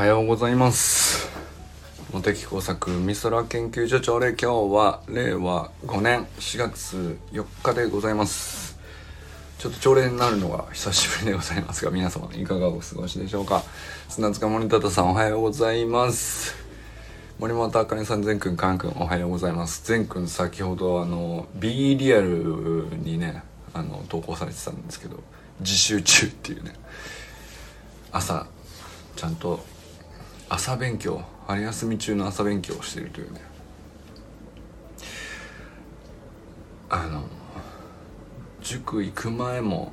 はようございます。茂木工作美空研究所長で今日は令和5年4月4日でございます。ちょっと朝礼になるのが 久しぶりでございますが皆様いかがお過ごしでしょうか。砂塚森田さんおはようございます。森本あかねさん全くんかんくんおはようございます。全くん先ほどあの B リアルにねあの投稿されてたんですけど自習中っていうね朝ちゃんと朝勉強。春休み中の朝勉強をしているというね。あの塾行く前も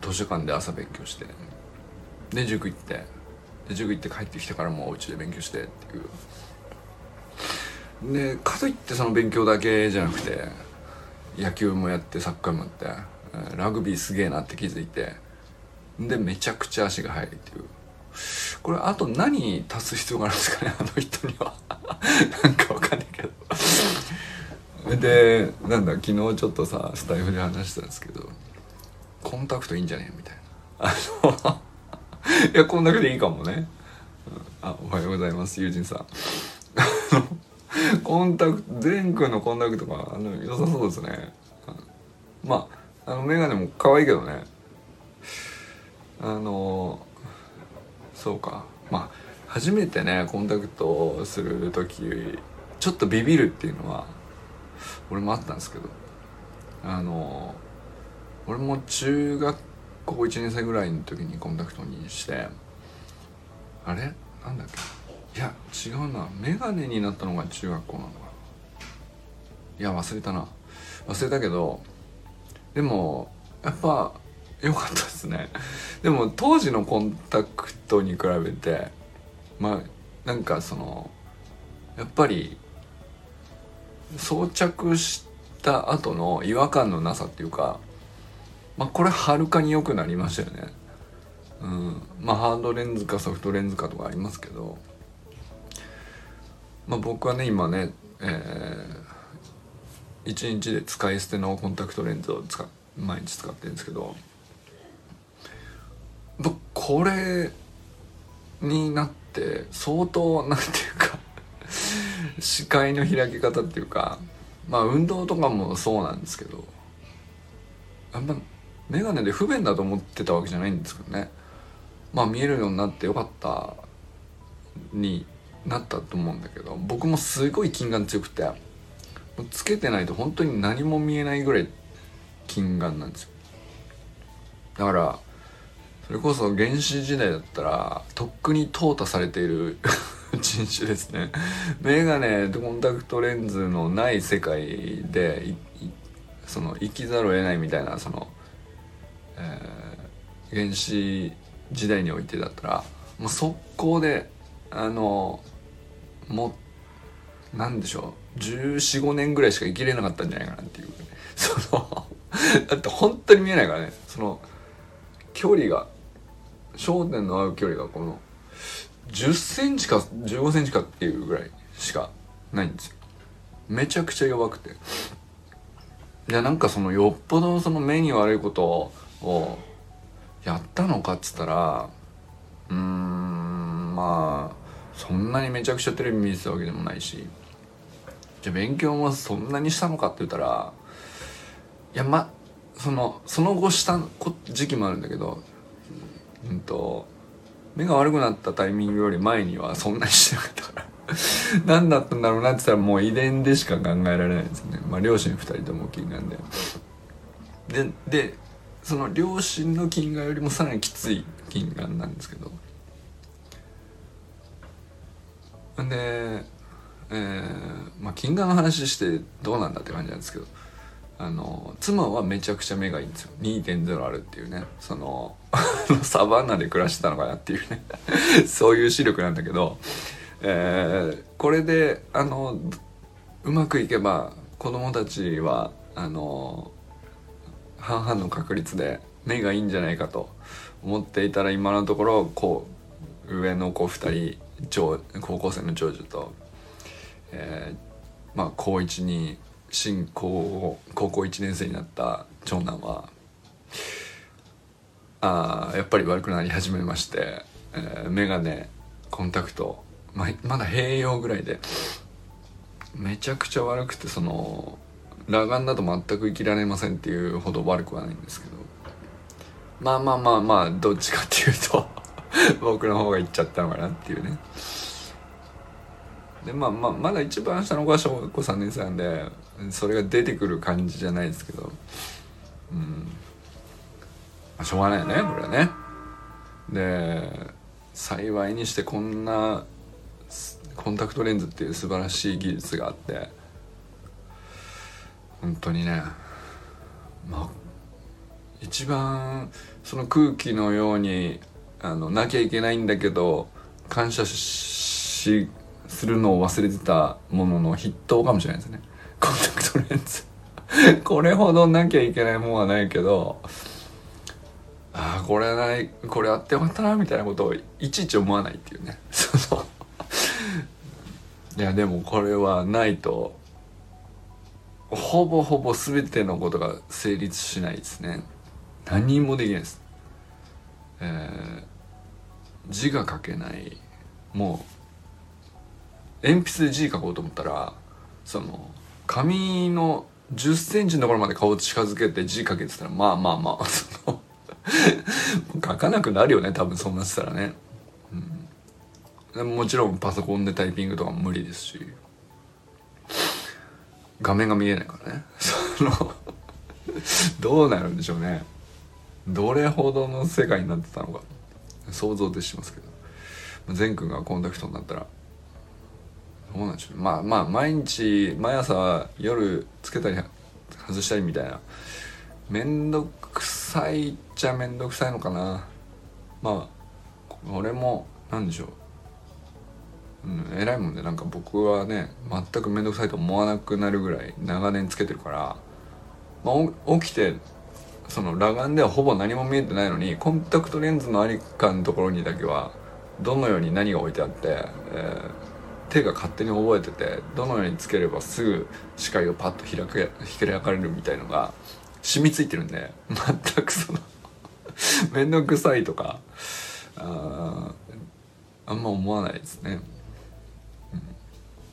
図書館で朝勉強して。で塾行って。で塾行って帰ってきてからもうお家で勉強してっていう。でかといってその勉強だけじゃなくて野球もやってサッカーもやってラグビーすげえなって気づいて。でめちゃくちゃ足が速いっていう。これあと何足す必要があるんですかねあの人には。なんかわかんないけど。でなんだ昨日ちょっとさスタイフで話したんですけどコンタクトいいんじゃねえみたいな。あのいやコンタクトいいかもね、あおはようございます友人さん。コンタクト全くんのコンタクトがあの良さそうですね。まああの眼鏡も可愛いけどね。あのそうか。まあ初めてねコンタクトする時ちょっとビビるっていうのは俺もあったんですけど。あの俺も中学校1年生ぐらいの時にコンタクトにしてあれ？なんだっけ？いや違うな。眼鏡になったのが中学校なのか。ないや忘れたな。忘れたけどでもやっぱ良かったですね。でも当時のコンタクトに比べてまあなんかそのやっぱり装着した後の違和感のなさっていうかまあこれはるかに良くなりましたよね。うん。まあハードレンズかソフトレンズかとかありますけどまあ僕はね今ねえー、1日で使い捨てのコンタクトレンズを使毎日使ってるんですけどこれになって相当なんていうか 視界の開き方っていうかまあ運動とかもそうなんですけどあんま眼鏡で不便だと思ってたわけじゃないんですけどね。まあ見えるようになってよかったになったと思うんだけど僕もすごい近眼強くてつけてないと本当に何も見えないぐらい近眼なんですよ。だからそれこそ原始時代だったらとっくに淘汰されている 人種ですね。メガネとコンタクトレンズのない世界でその生きざるを得ないみたいなその、えー、原始時代においてだったらもう速攻であのもなんでしょう1415年ぐらいしか生きれなかったんじゃないかなっていう。そのだって本当に見えないからね。その距離が焦点の合う距離がこの10センチか15センチかっていうぐらいしかないんですよ。めちゃくちゃ弱くて。いやなんかそのよっぽどその目に悪いことをやったのかっつったらうーんまあそんなにめちゃくちゃテレビ見てたわけでもないし。じゃあ勉強もそんなにしたのかって言ったらいやまそのその後した時期もあるんだけどうんと目が悪くなったタイミングより前にはそんなにしてなかったから。何だったんだろうなって言ったらもう遺伝でしか考えられないですね。まあ両親2人とも金眼で。ででその両親の金眼よりもさらにきつい金眼なんですけど。でえー、まあ金眼の話してどうなんだって感じなんですけど。あの妻はめちゃくちゃ目がいいんですよ。2.0あるっていうね。そのサバンナで暮らしてたのかなっていうね。そういう視力なんだけど、えー、これであのうまくいけば子供たちはあの半々の確率で目がいいんじゃないかと思っていたら今のところこう上の子2人高校生の長女と、えー、まあ高1に新高高校1年生になった長男はあやっぱり悪くなり始めまして、えー、眼鏡コンタクトままだ併用ぐらいでめちゃくちゃ悪くてその裸眼だと全く生きられませんっていうほど悪くはないんですけどまあまあまあまあどっちかっていうと僕の方がいっちゃったのかなっていうね。でまあまあまだ一番下の子は小学校3年生なんでそれが出てくる感じじゃないですけど。うん、しょうがないよねこれはね。で幸いにしてこんなコンタクトレンズっていう素晴らしい技術があって本当にねまあ一番その空気のようにあのなきゃいけないんだけど感謝しするのを忘れてたものの筆頭かもしれないですね。コンタクトレンズ。これほどなきゃいけないもんはないけどああこれないこれあってよかったなみたいなことをいちいち思わないっていうね。そうそういやでもこれはないとほぼほぼ全てのことが成立しないですね。何もできないです。えー、字が書けない。もう鉛筆で字書こうと思ったらその紙の1 0ンチのところまで顔近づけて字書けてたらまあまあまあ その書かなくなるよね多分そんなしたらね、うん、もちろんパソコンでタイピングとかも無理ですし。画面が見えないからね。そのどうなるんでしょうね。どれほどの世界になってたのか想像でしますけど。善くんがコンタクトになったらどうなんでしょうまあまあ毎日毎朝夜つけたり外したりみたいな。面倒くさいっちゃ面倒くさいのかな。まあ俺も何でしょう、うん、偉いもんでなんか僕はね全く面倒くさいと思わなくなるぐらい長年つけてるから、まあ、起きてその裸眼ではほぼ何も見えてないのにコンタクトレンズのありかのところにだけはどのように何が置いてあって、えー、手が勝手に覚えててどのようにつければすぐ視界をパッと開け開かれるみたいのが染みついてるんで全くその 面倒くさいとかああんま思わないですね、うん、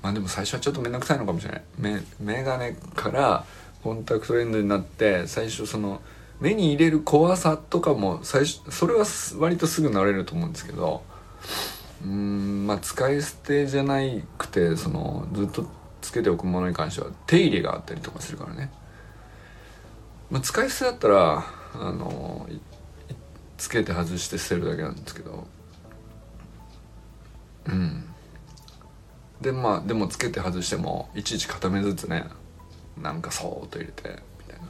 まあでも最初はちょっと面倒くさいのかもしれない。メメガネからコンタクトレンズになって最初その目に入れる怖さとかも最初それは割とすぐ慣れると思うんですけどうんまあ使い捨てじゃなくてそのずっとつけておくものに関しては手入れがあったりとかするからね、まあ、使い捨てだったらあのつけて外して捨てるだけなんですけど。うん。でまあでもつけて外してもいちいち片目ずつねなんかそーっと入れてみたいな。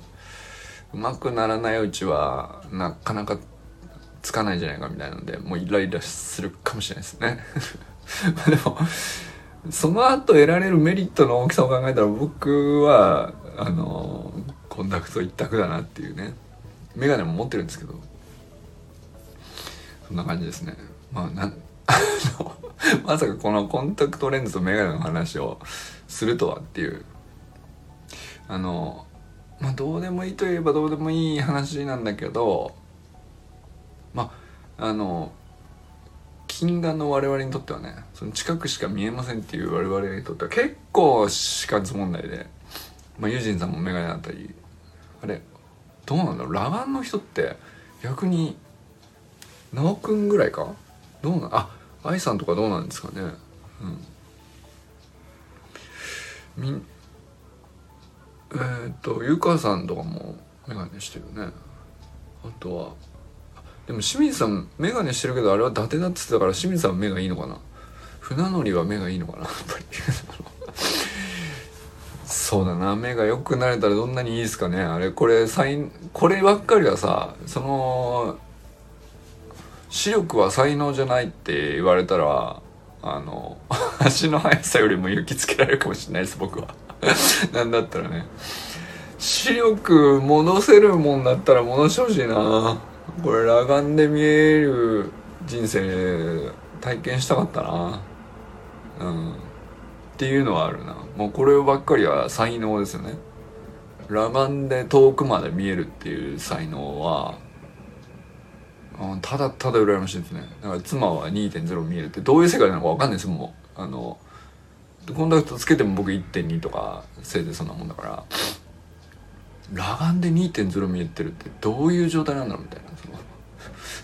うまくならないうちはなかなかつかないじゃないかみたいなのでもうイライラするかもしれないですね。でもその後得られるメリットの大きさを考えたら僕はあのコンタクト一択だなっていうね。メガネも持ってるんですけど。そんな感じですね。まあなん まさかこのコンタクトレンズとメガネの話をするとはっていう。あのまあどうでもいいといえばどうでもいい話なんだけどまああの近眼の我々にとってはねその近くしか見えませんっていう我々にとっては結構死活問題で、まあ、ユージンさんも眼鏡だったりあれどうなんだろう裸眼の人って逆に直くんぐらいか？どうなんあ愛さんとかどうなんですかね？うん。みんえー、っとゆかさんとかも眼鏡してるね。あとはでも清水さん眼鏡してるけどあれは伊達だって言ってたから清水さん目がいいのかな？船乗りは目がいいのかな？やっぱり。そうだな目が良くなれたらどんなにいいですかね。あれこれ才こればっかりはさその視力は才能じゃないって言われたらあの 足の速さよりも勇気つけられるかもしれないです僕は。なんだったらね。視力戻せるもんだったら戻してほしいな。これ裸眼で見える人生体験したかったな。うん。っていうのはあるな。もうこればっかりは才能ですよね。裸眼で遠くまで見えるっていう才能はうんただただ羨ましいですね。だから妻は2.0見えるってどういう世界なのか分かんないですもう。あのコンタクトつけても僕1.2とかせいでそんなもんだから。裸眼で2.0見えてるってどういう状態なんだろうみたいな。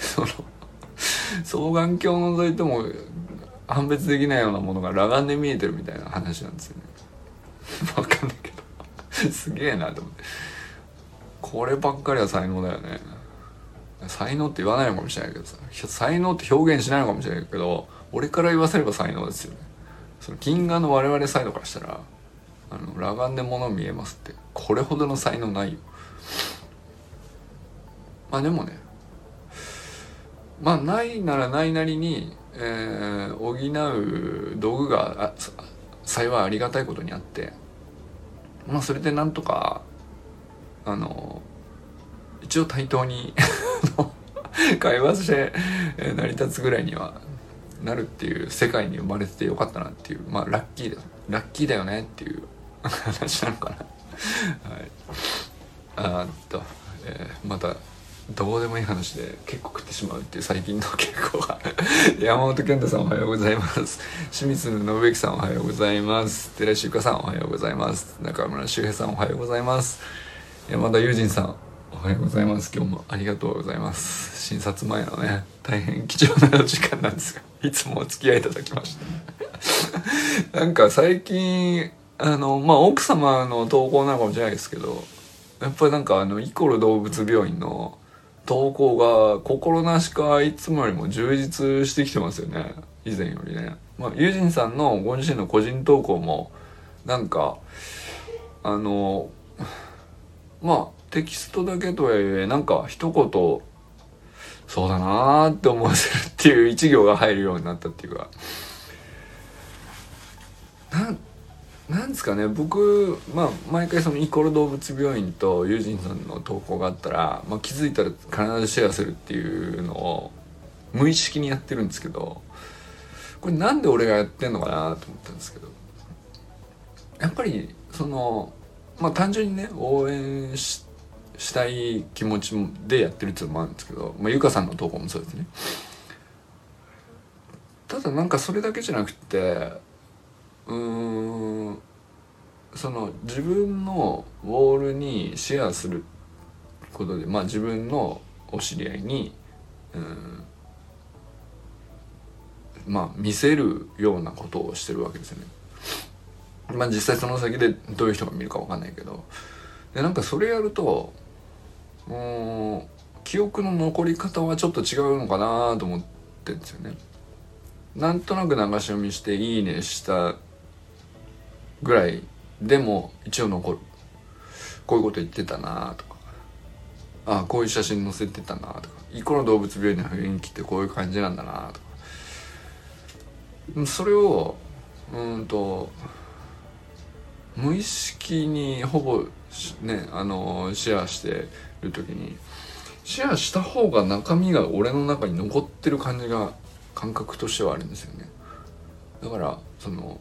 その双眼鏡を覗いても判別できないようなものが裸眼で見えてるみたいな話なんですよね。分かんないけど。すげえなと思って。こればっかりは才能だよね。才能って言わないのかもしれないけどさ。才能って表現しないのかもしれないけど俺から言わせれば才能ですよね。その金眼の我々サイドからしたらあの裸眼で物見えますってこれほどの才能ないよ。まあでもねまあないならないなりに、えー、補う道具があ幸いありがたいことにあってまあそれでなんとかあの一応対等に 会話して成り立つぐらいにはなるっていう世界に生まれててよかったなっていうまあラッキーだラッキーだよねっていう 話なのかな。はい。あっと、えー、またどうでもいい話で結構食ってしまうっていう最近の傾向が山本健太さんおはようございます。清水信之さんおはようございます。寺石ゆかさんおはようございます。中村修平さんおはようございます。山田友人さんおはようございます。今日もありがとうございます。診察前のね大変貴重な時間なんですがいつもお付き合いいただきました。なんか最近あのまあ奥様の投稿なのかもしれないですけどやっぱりなんかあのイコロ動物病院の投稿が心なしかいつもよりも充実してきてますよね。以前よりね。まあ友人さんのご自身の個人投稿もなんかあのまあテキストだけとはいえなんか一言そうだなーって思わせるっていう一行が入るようになったっていうか。なんなんですかね僕、まあ、毎回そのイコール動物病院と友人さんの投稿があったら、まあ、気づいたら必ずシェアするっていうのを無意識にやってるんですけどこれなんで俺がやってんのかなと思ったんですけどやっぱりそのまあ単純にね応援したい気持ちでやってるっていうのもあるんですけど、まあ、ゆかさんの投稿もそうですね。ただなんかそれだけじゃなくてうんその自分のウォールにシェアすることでまあ自分のお知り合いにうんまあ見せるようなことをしてるわけですよね。まあ実際その先でどういう人が見るか分かんないけどでなんかそれやるとうん記憶の残り方はちょっと違うのかなと思ってんですよね。なんとなく流し読みして「いいね」したぐらいでも一応残る。こういうこと言ってたなとか。ああこういう写真載せてたなとか。一個の動物病院の雰囲気ってこういう感じなんだなとか。それをうんと無意識にほぼねあのシェアしてる時にシェアした方が中身が俺の中に残ってる感じが感覚としてはあるんですよね。だからその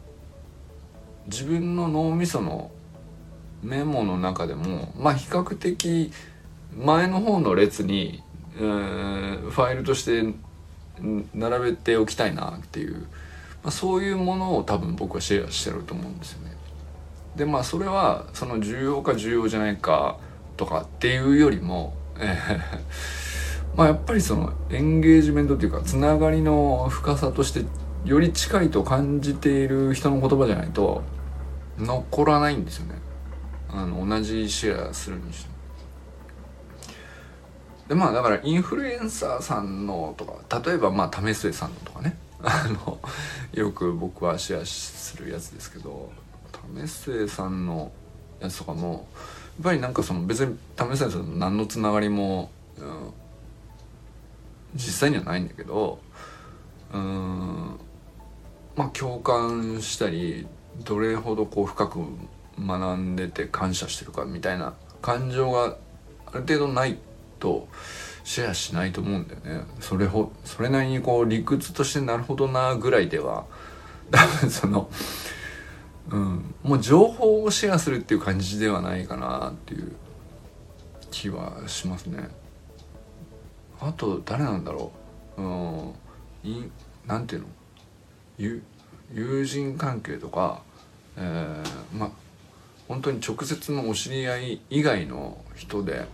自分の脳みそのメモの中でもまあ比較的前の方の列に、えー、ファイルとして並べておきたいなっていう、まあ、そういうものを多分僕はシェアしてると思うんですよね。でまあそれはその重要か重要じゃないかとかっていうよりも、え、まあやっぱりそのエンゲージメントっていうかつながりの深さとしてより近いと感じている人の言葉じゃないと残らないんですよね。あの同じシェアするにしてでまあだからインフルエンサーさんのとか例えばまあ為末さんのとかね。あのよく僕はシェアするやつですけど為末さんのやつとかもやっぱりなんかその別に為末さんと何のつながりも、うん、実際にはないんだけどうんまあ共感したりどれほどこう深く学んでて感謝してるかみたいな感情がある程度ないとシェアしないと思うんだよね。それほそれなりにこう理屈としてなるほどなぐらいでは多分 そのうんもう情報をシェアするっていう感じではないかなっていう気はしますね。あと誰なんだろう。うんいなんていうの？友人関係とか、えー、ま本当に直接のお知り合い以外の人で、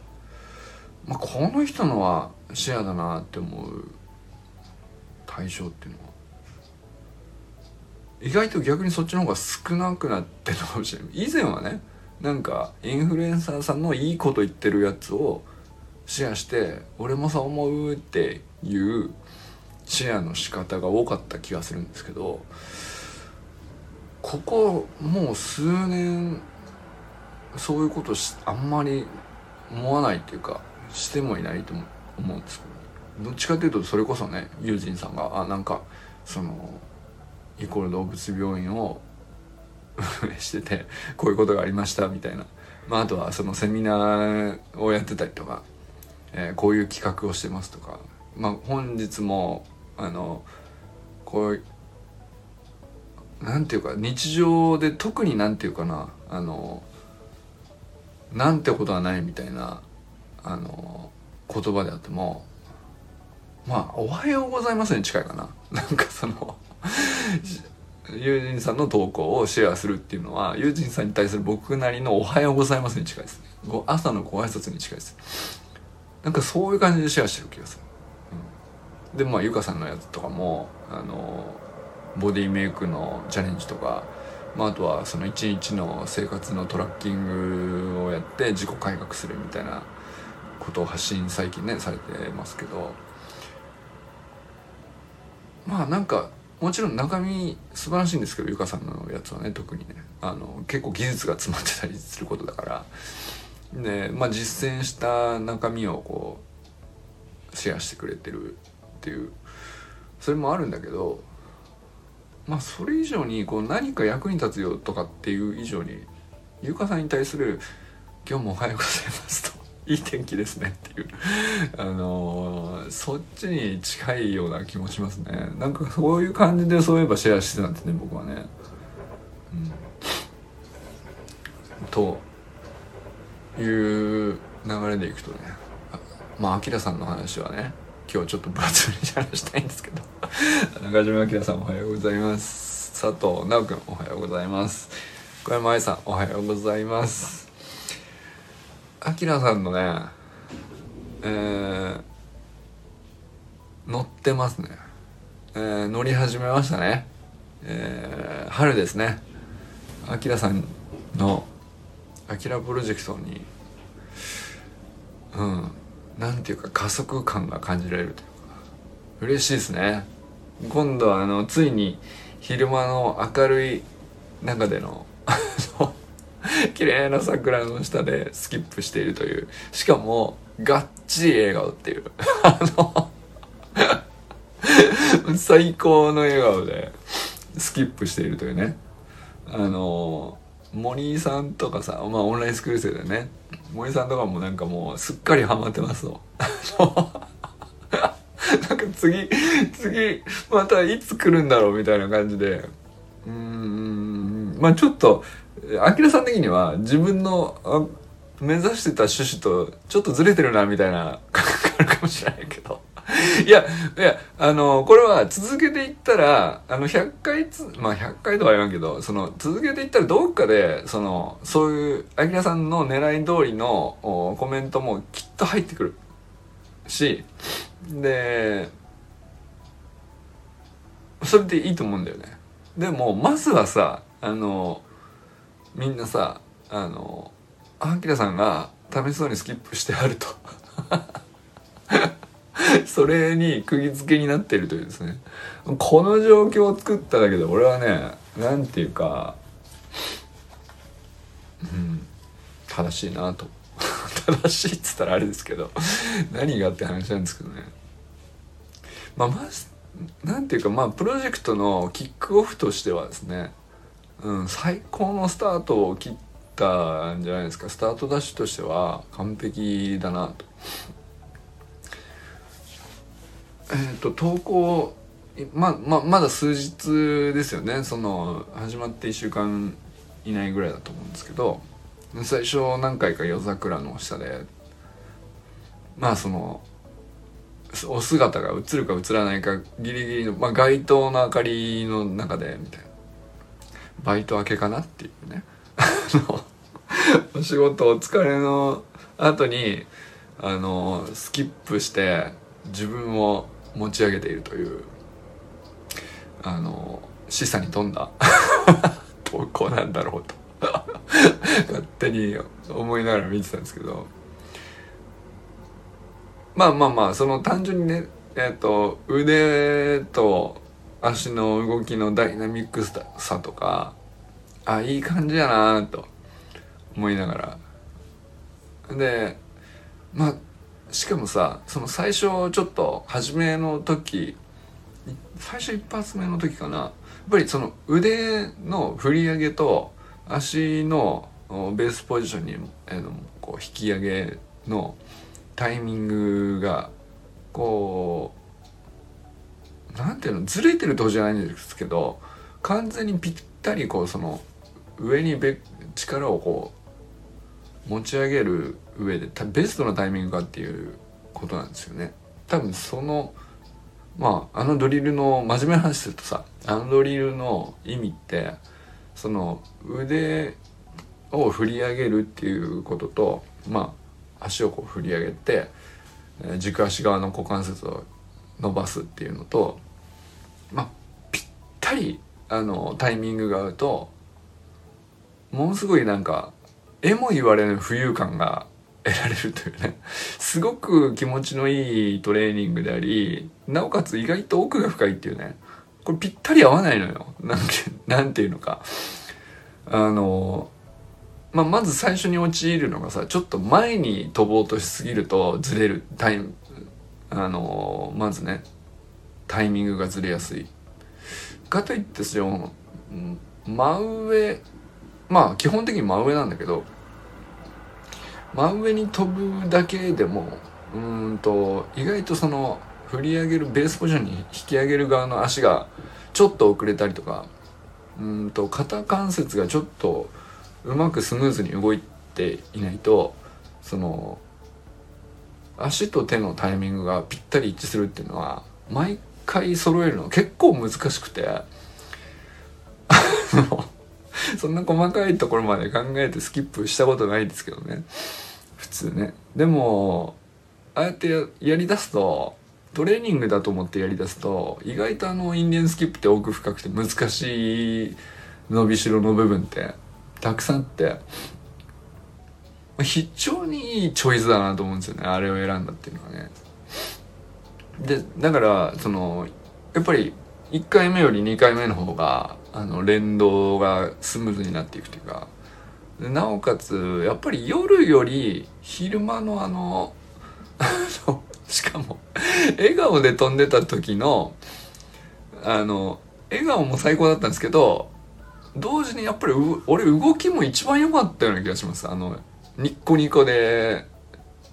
ま、この人のはシェアだなって思う対象っていうのは意外と逆にそっちの方が少なくなってるかもしれない。以前はねなんかインフルエンサーさんのいいこと言ってるやつをシェアして俺もそう思うっていうシェアの仕方が多かった気がするんですけどここもう数年そういうことしあんまり思わないっていうかしてもいないと思うんですけどどっちかっていうとそれこそねユージンさんがあなんかそのイコール動物病院を運営 しててこういうことがありましたみたいな、まあ、あとはそのセミナーをやってたりとか、えー、こういう企画をしてますとか、まあ、本日もあのこうなんていうか日常で特になんていうかなあのなんてことはないみたいなあの言葉であってもまあ「おはようございます」に近いかな。なんかその友人さんの投稿をシェアするっていうのは友人さんに対する僕なりの「おはようございます」に近いですね。朝のご挨拶に近いです。なんかそういう感じでシェアしてる気がする、でまあゆかさんのやつとかもあのボディメイクのチャレンジとかまあ、あとはその一日の生活のトラッキングをやって自己改革するみたいなことを発信最近ねされてますけどまあなんかもちろん中身素晴らしいんですけどゆかさんのやつはね特にね。あの結構技術が詰まってたりすることだから。で、まあ、実践した中身をこうシェアしてくれてるっていうそれもあるんだけどまあそれ以上にこう何か役に立つよとかっていう以上にゆかさんに対する「今日もおはようございます」と「いい天気ですね」っていう。あのー、そっちに近いような気もしますね。なんかそういう感じでそういえばシェアしてたんですね僕はね。うん、という流れでいくとね。まああきらさんの話はね。今日ちょっと分厚めに話したいんですけど。中島明さんおはようございます。佐藤直君おはようございます。小山愛さんおはようございます。明さんのねえー、乗ってますね、えー、乗り始めましたね。えー、春ですね。明さんのアキラプロジェクトにうんなんていうか加速感が感じられるというか。嬉しいですね。今度はあのついに昼間の明るい中での 綺麗な桜の下でスキップしているという。しかもがっちり笑顔っていう。あの 最高の笑顔でスキップしているというね。あの森井さんとかさまあオンラインスクール生でね森井さんとかもなんかもうすっかりハマってますと。なんか次、次、またいつ来るんだろうみたいな感じで。うーん、まあちょっと、あきらさん的には自分の目指してた趣旨とちょっとずれてるなみたいな感覚あるかもしれないけど。いや、いや、あの、これは続けていったら、あの、100回つ、まあ100回とは言わんけど、その、続けていったらどっかで、その、そういう、あきらさんの狙い通りのコメントもきっと入ってくるし、で、それでいいと思うんだよね。でも、まずはさ、あの、みんなさ、あの、あきらさんが試しそうにスキップしてあると。それに釘付けになってるというですね。この状況を作っただけで俺はね何て言うかうん正しいなと。正しいっつったらあれですけど何がって話なんですけどね。まあまず何ていうかまあプロジェクトのキックオフとしてはですね、うん、最高のスタートを切ったんじゃないですか。スタートダッシュとしては完璧だなと。えーと、投稿まままだ数日ですよね。その始まって1週間以内ぐらいだと思うんですけど最初何回か夜桜の下でまあそのお姿が映るか映らないかギリギリの、まあ、街灯の明かりの中でみたいな。バイト明けかなっていうね。お仕事お疲れの後にあのスキップして自分を持ち上げているというあの示唆に富んだ 投稿なんだろうと勝手に思いながら見てたんですけどまあまあまあその単純にねえっ、ー、と腕と足の動きのダイナミックさとかあいい感じやなと思いながら。でまあしかもさその最初ちょっと初めの時最初一発目の時かな。やっぱりその腕の振り上げと足のベースポジションに、えー、こう引き上げのタイミングがこうなんていうのずれてるとじゃないんですけど完全にぴったりこうその上にべ力をこう持ち上げる上でベストのタイミングかっていうことなんですよね。多分そのまああのドリルの真面目な話するとさあのドリルの意味ってその腕を振り上げるっていうこととまあ足をこう振り上げて軸足側の股関節を伸ばすっていうのとまあぴったりあのタイミングが合うとものすごいなんか絵も言われぬ浮遊感が得られるというね。すごく気持ちのいいトレーニングでありなおかつ意外と奥が深いっていうね。これぴったり合わないのよ。なんてなんていうのか。あのまあ、まず最初に陥るのがさちょっと前に飛ぼうとしすぎるとずれるタイムあのまずねタイミングがずれやすい。かといってその真上まあ基本的に真上なんだけど真上に飛ぶだけでもうんと意外とその振り上げるベースポジションに引き上げる側の足がちょっと遅れたりとかうんと肩関節がちょっとうまくスムーズに動いていないとその足と手のタイミングがぴったり一致するっていうのは毎回揃えるの結構難しくて。そんな細かいところまで考えてスキップしたことないですけどね。普通ね。でもああやってやりだすとトレーニングだと思ってやりだすと意外とあのインディアンスキップって奥深くて難しい伸びしろの部分ってたくさんあって非常にいいチョイスだなと思うんですよね。あれを選んだっていうのはね。でだからそのやっぱり1回目より2回目の方があの連動がスムーズになっていくというか。なおかつやっぱり夜より昼間のあのしかも笑顔で飛んでた時のあの笑顔も最高だったんですけど同時にやっぱり俺動きも一番良かったような気がします。あのニッコニコで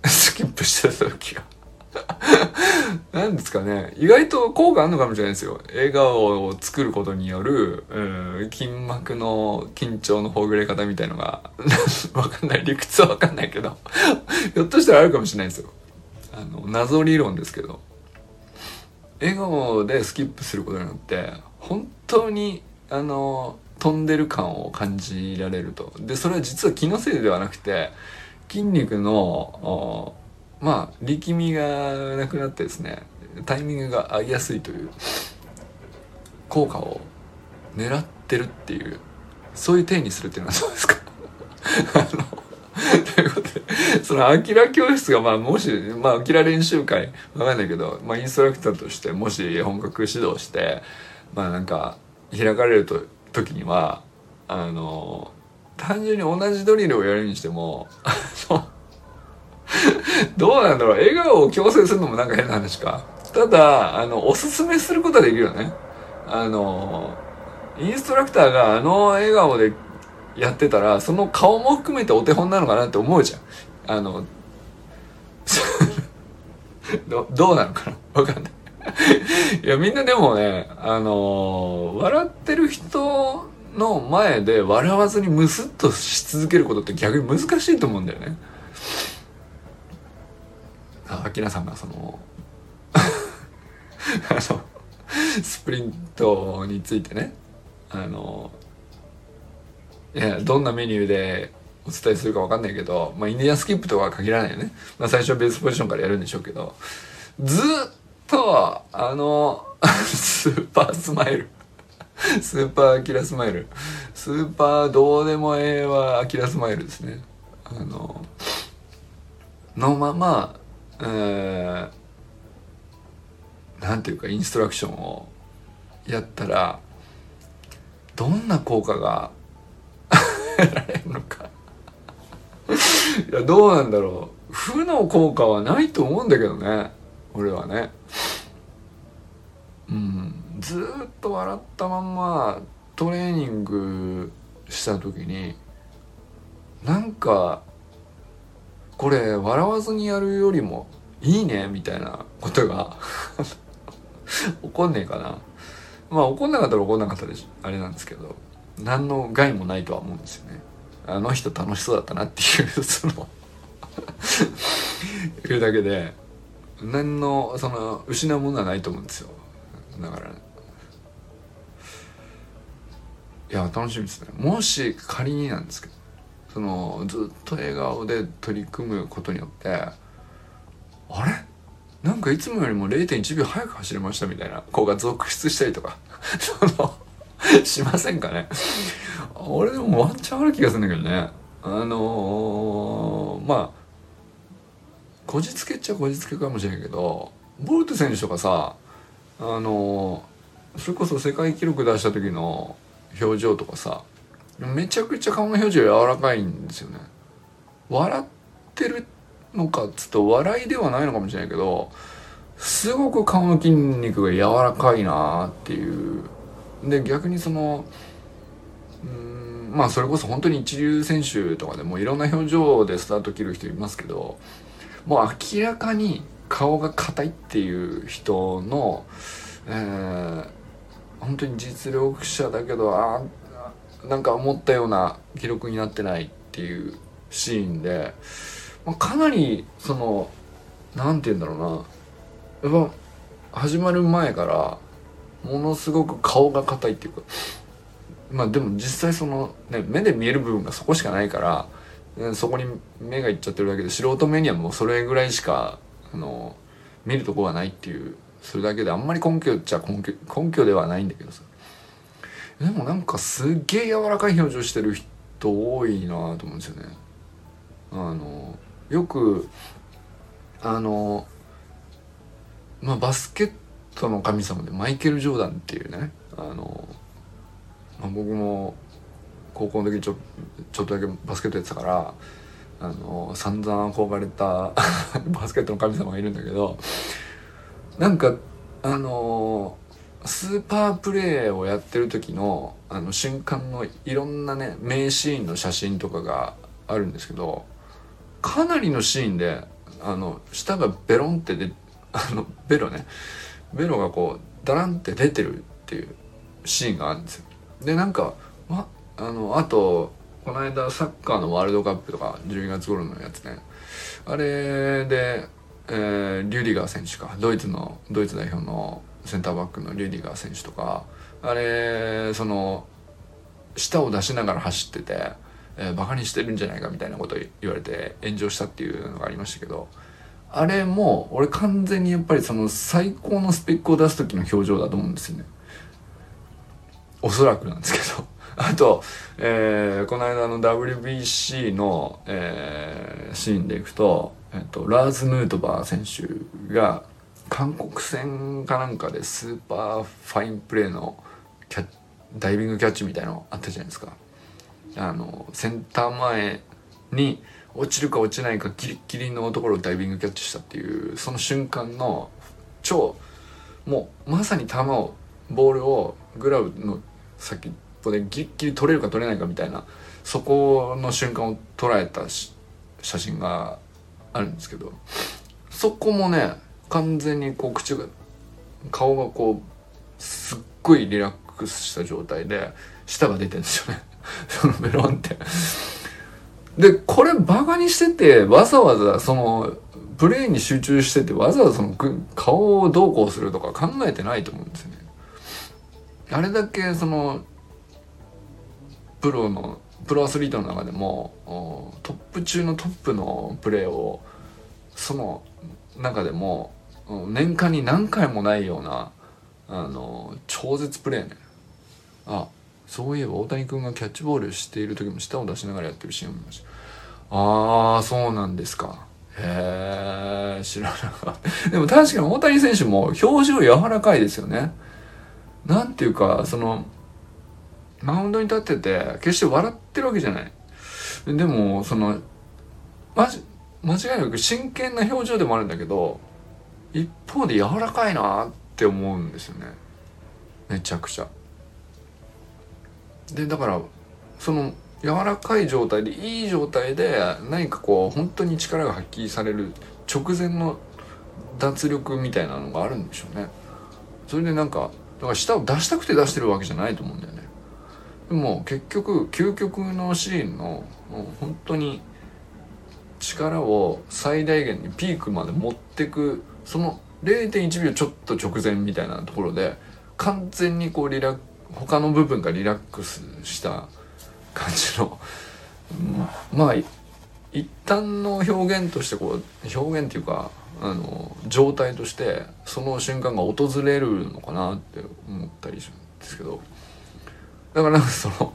スキップしてた時が。何ですかね。意外と効果あるのかもしれないですよ。笑顔を作ることによる、うん、筋膜の緊張のほぐれ方みたいのが。わかんない。理屈はわかんないけど。ひょっとしたらあるかもしれないですよ。あの謎理論ですけど。笑顔でスキップすることによって本当にあの飛んでる感を感じられると。でそれは実は気のせいではなくて筋肉のまあ力みがなくなってですねタイミングが合いやすいという効果を狙ってるっていうそういう体にするっていうのはどうですか？あのということでそのアキラ教室がまあもしまあアキラ練習会わかんないけど、まあ、インストラクターとしてもし本格指導してまあなんか開かれると時にはあの単純に同じドリルをやるにしてもあのどうなんだろう笑顔を強制するのもなんか変な話か。ただ、あの、おすすめすることはできるよね。あの、インストラクターがあの笑顔でやってたら、その顔も含めてお手本なのかなって思うじゃん。あの、どどうなのかなわかんない。いや、みんなでもね、あの笑ってる人の前で笑わずにムスッとし続けることって逆に難しいと思うんだよね。あきらさんがそのあのスプリントについてねあのいやどんなメニューでお伝えするか分かんないけど、まあ、インディアンスキップとは限らないよね、まあ、最初はベースポジションからやるんでしょうけどずっとあの スーパースマイル。スーパーアキラスマイル。スーパーどうでもええわアキラスマイルですね。あののまま、えー、なんていうかインストラクションをやったらどんな効果が 得られるのか。いやどうなんだろう。負の効果はないと思うんだけどね。俺はね。うん。ずっと笑ったまんまトレーニングした時になんかこれ笑わずにやるよりもいいねみたいなことが 怒んねえかな。まあ怒んなかったら怒んなかったでしあれなんですけど何の害もないとは思うんですよね。あの人楽しそうだったなっていうそのい うだけで何のその失うものはないと思うんですよ。だから、ねいや楽しみですね。もし仮になんですけどそのずっと笑顔で取り組むことによってあれ？なんかいつもよりも0.1秒早く走れましたみたいな子が続出したりとか そのしませんかね？俺でもワンチャンある気がするんだけどね。あのー、まあこじつけっちゃこじつけかもしれんけどボルト選手とかさあのー、それこそ世界記録出した時の表情とかさめちゃくちゃ顔の表情柔らかいんですよね。笑ってるのかっつうと笑いではないのかもしれないけどすごく顔の筋肉が柔らかいなっていう。で逆にそのうんまあそれこそ本当に一流選手とかでもいろんな表情でスタート切る人いますけどもう明らかに顔が硬いっていう人の、えー、本当に実力者だけどあなんか思ったような記録になってないっていうシーンで、まあ、かなりその何て言うんだろうな。やっぱ始まる前からものすごく顔が硬いっていうかまあでも実際その、ね、目で見える部分がそこしかないから、そこに目がいっちゃってるだけで素人目にはもうそれぐらいしかあの見るとこがないっていうそれだけであんまり根拠っちゃ根拠根拠ではないんだけどさ。でもなんかすっげえ柔らかい表情してる人多いなと思うんですよね。あのよくあのまあバスケットの神様でマイケル・ジョーダンっていうねあの、まあ、僕も高校の時ちょちょっとだけバスケットやってたからあの散々憧れた バスケットの神様がいるんだけどなんかあのスーパープレーをやってる時のあの瞬間のいろんなね名シーンの写真とかがあるんですけどかなりのシーンであの舌がベロンってであのベロね。ベロがこうダランって出てるっていうシーンがあるんですよ。でなんか、ま、あのあとこの間サッカーのワールドカップとか12月頃のやつね。あれで、えー、リュディガー選手か。ドイツのドイツ代表のセンターバックのリュディガー選手とかあれその舌を出しながら走ってて、えー、バカにしてるんじゃないかみたいなこと言われて炎上したっていうのがありましたけどあれも俺完全にやっぱりその最高のスペックを出す時の表情だと思うんですよね。おそらくなんですけど。あと、えー、この間の WBC の、えー、シーンでいくと、えっと、ラーズ・ヌートバー選手が韓国戦かなんかでスーパーファインプレーのキャダイビングキャッチみたいのあったじゃないですか。あのセンター前に落ちるか落ちないかギリギリのところをダイビングキャッチしたっていうその瞬間の超もうまさに球をボールをグラブの先っぽでギリギリ取れるか取れないかみたいなそこの瞬間を捉えた写真があるんですけどそこもね完全にこう口が顔がこうすっごいリラックスした状態で舌が出てるんですよね。そのベロンって。でこれバカにしててわざわざそのプレーに集中しててわざわざその顔をどうこうするとか考えてないと思うんですよね。あれだけそのプロのプロアスリートの中でもトップ中のトップのプレーをその中でも年間に何回もないようなあの超絶プレーね。あそういえば大谷君がキャッチボールしている時も舌を出しながらやってるシーンを見ました。ああそうなんですか。へえ知らなかった。でも確かに大谷選手も表情柔らかいですよね。なんていうかそのマウンドに立ってて決して笑ってるわけじゃない。でもそのまじ間違いなく真剣な表情でもあるんだけど一方で柔らかいなって思うんですよね。めちゃくちゃ。でだからその柔らかい状態でいい状態で何かこう本当に力が発揮される直前の脱力みたいなのがあるんでしょうね。それでなんかだから舌を出したくて出してるわけじゃないと思うんだよね。でも結局究極のシーンのもう本当に力を最大限にピークまで持ってくその0.1秒ちょっと直前みたいなところで完全にこうリラ他の部分がリラックスした感じのまあ一旦の表現としてこう表現っていうかあの状態としてその瞬間が訪れるのかなって思ったりするんですけど。だからその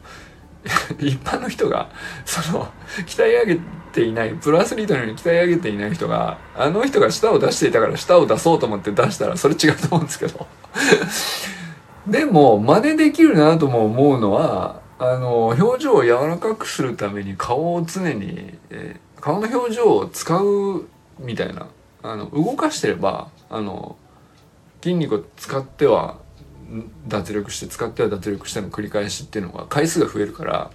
一般の人がその鍛え上げていないプロアスリートのように鍛え上げていない人があの人が舌を出していたから舌を出そうと思って出したらそれ違うと思うんですけど。でも真似できるなとも思うのはあの表情を柔らかくするために顔を常に、え、顔の表情を使うみたいなあの動かしてればあの筋肉を使っては脱力して使っては脱力しての繰り返しっていうのが回数が増えるから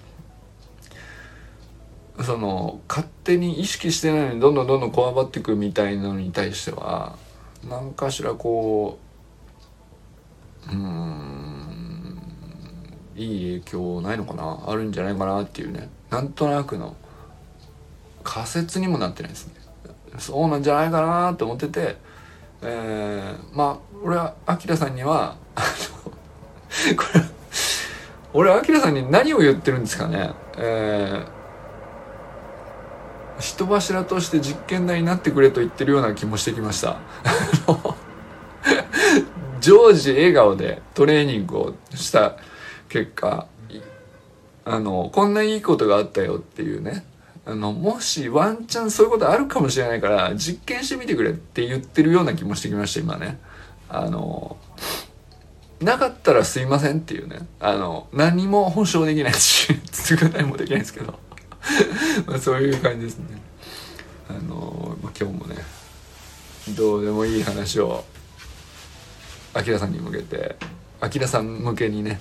その勝手に意識してないのにどんどんどんどんこわばっていくみたいなのに対しては何かしらこううんいい影響ないのかな？あるんじゃないかなっていうね。なんとなくの仮説にもなってないですね。そうなんじゃないかなと思っててえー、まあ俺はアキラさんにはあの これ俺はアキラさんに何を言ってるんですかね。えー人柱として実験台になってくれと言ってるような気もしてきました。常時 笑顔でトレーニングをした結果あのこんないいことがあったよっていうね。あのもしワンチャンそういうことあるかもしれないから実験してみてくれって言ってるような気もしてきました今ね。あのなかったらすいませんっていうね。あの何も保証できないし償いもできないんですけど。まあそういう感じですね。あの、まあ、今日もねどうでもいい話をあきらさんに向けてあきらさん向けにね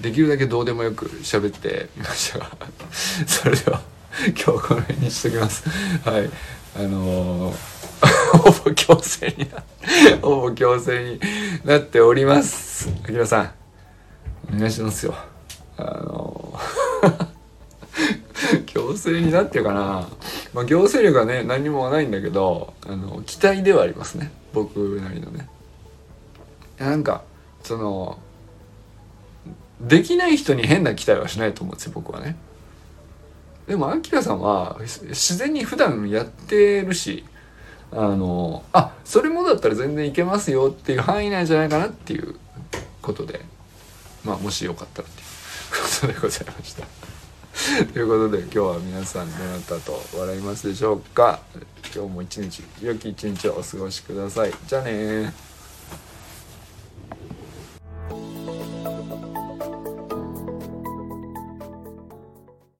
できるだけどうでもよく喋ってみましたが。それでは。今日この辺にしときます。はい。あのー、ほぼ強制にな ほぼ強制になっております。あきらさんお願いしますよ。あのー強制になってるかな、まあ、行政力はね何もないんだけどあの期待ではありますね。僕なりのね。なんかそのできない人に変な期待はしないと思うんですよ僕はね。でもアキラさんは自然に普段やってるしあのあそれもだったら全然いけますよっていう範囲なんじゃないかなっていうことでまあもしよかったらっていう ことでございました。ということで今日は皆さんどなたと笑いますでしょうか？今日も一日良き一日をお過ごしください。じゃあね